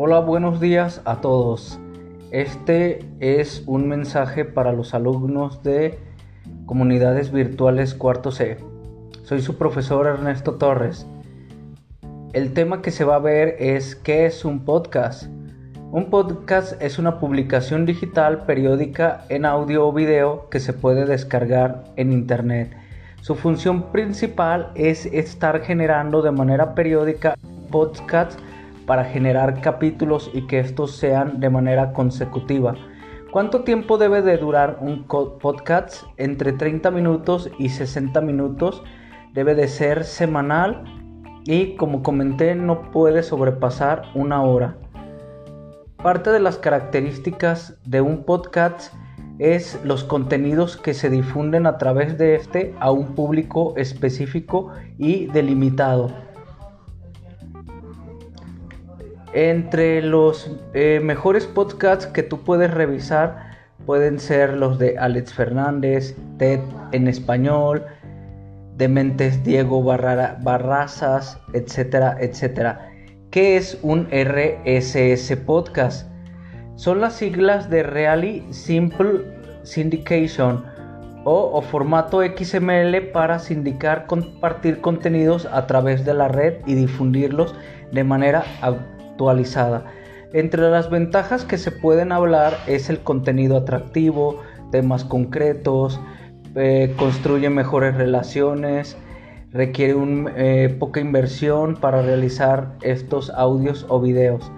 Hola, buenos días a todos. Este es un mensaje para los alumnos de Comunidades Virtuales Cuarto C. Soy su profesor Ernesto Torres. El tema que se va a ver es ¿qué es un podcast? Un podcast es una publicación digital periódica en audio o video que se puede descargar en internet. Su función principal es estar generando de manera periódica podcasts para generar capítulos y que estos sean de manera consecutiva. ¿Cuánto tiempo debe de durar un podcast? Entre 30 minutos y 60 minutos. Debe de ser semanal y como comenté no puede sobrepasar una hora. Parte de las características de un podcast es los contenidos que se difunden a través de este a un público específico y delimitado. Entre los eh, mejores podcasts que tú puedes revisar pueden ser los de Alex Fernández, TED en español, Dementes Diego Barrazas, etcétera, etcétera. ¿Qué es un RSS podcast? Son las siglas de Really Simple Syndication o, o, formato XML para sindicar, compartir contenidos a través de la red y difundirlos de manera entre las ventajas que se pueden hablar es el contenido atractivo, temas concretos, eh, construye mejores relaciones, requiere un, eh, poca inversión para realizar estos audios o videos.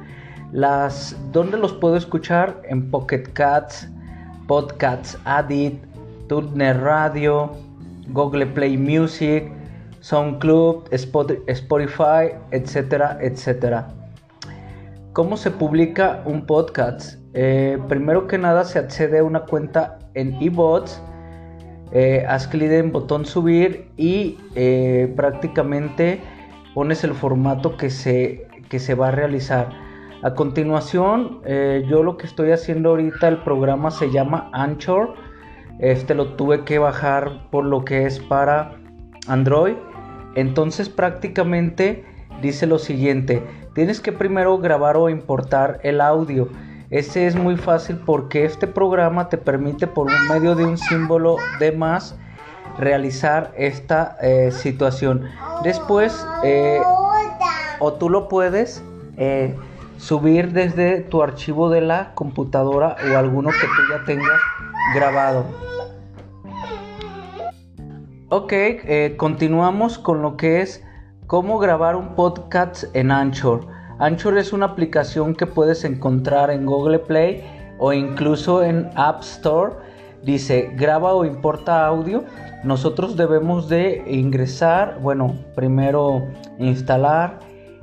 Las, ¿Dónde los puedo escuchar? En Pocket Cats, Podcasts Addict, Turner Radio, Google Play Music, SoundCloud, Spotify, etcétera, etcétera. ¿Cómo se publica un podcast? Eh, primero que nada se accede a una cuenta en eBots, eh, haz clic en botón subir y eh, prácticamente pones el formato que se, que se va a realizar. A continuación, yo lo que estoy haciendo ahorita, el programa se llama Anchor. Este lo tuve que bajar por lo que es para Android. Entonces prácticamente dice lo siguiente, tienes que primero grabar o importar el audio. Ese es muy fácil porque este programa te permite por medio de un símbolo de más realizar esta eh, situación. Después, eh, o tú lo puedes eh, subir desde tu archivo de la computadora o alguno que tú ya tengas grabado. Ok, continuamos con lo que es Cómo grabar un podcast en Anchor. Anchor es una aplicación que puedes encontrar en Google Play o incluso en App Store. Dice, graba o importa audio. Nosotros debemos de ingresar, bueno, primero instalar,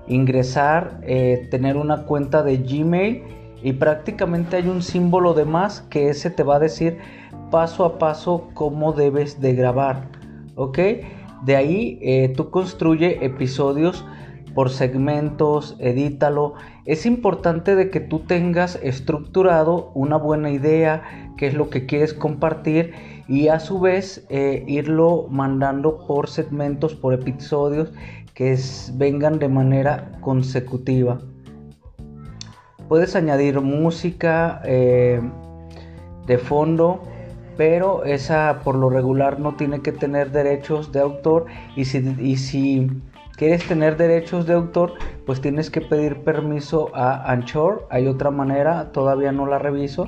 ingresar, eh, tener una cuenta de Gmail y prácticamente hay un símbolo de más que ese te va a decir paso a paso cómo debes de grabar. ¿Ok? De ahí eh, tú construye episodios por segmentos, edítalo. Es importante de que tú tengas estructurado una buena idea, qué es lo que quieres compartir y a su vez eh, irlo mandando por segmentos, por episodios que vengan de manera consecutiva. Puedes añadir música eh, de fondo pero esa por lo regular no tiene que tener derechos de autor y si, quieres tener derechos de autor pues tienes que pedir permiso a Anchor, hay otra manera, todavía no la reviso,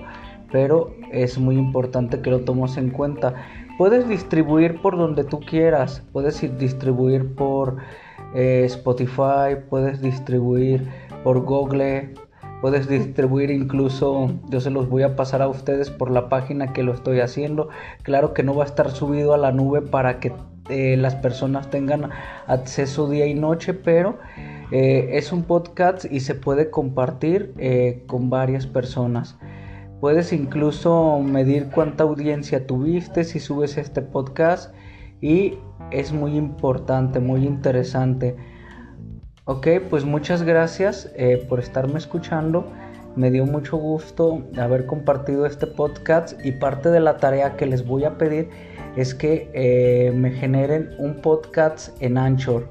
pero es muy importante que lo tomes en cuenta. Puedes distribuir por donde tú quieras, puedes distribuir por eh, Spotify, puedes distribuir por Google, Puedes distribuir incluso, yo se los voy a pasar a ustedes por la página que lo estoy haciendo. Claro que no va a estar subido a la nube para que eh, las personas tengan acceso día y noche, pero eh, es un podcast y se puede compartir eh, con varias personas. Puedes incluso medir cuánta audiencia tuviste si subes este podcast y es muy importante, muy interesante. Ok, pues muchas gracias eh, por estarme escuchando. Me dio mucho gusto haber compartido este podcast y parte de la tarea que les voy a pedir es que eh, me generen un podcast en Anchor.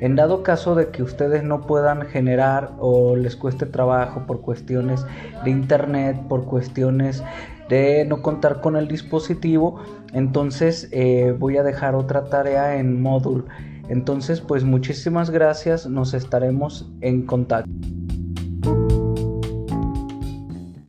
En dado caso de que ustedes no puedan generar o les cueste trabajo por cuestiones de internet, por cuestiones de no contar con el dispositivo, entonces eh, voy a dejar otra tarea en módulo. Entonces, pues muchísimas gracias, nos estaremos en contacto.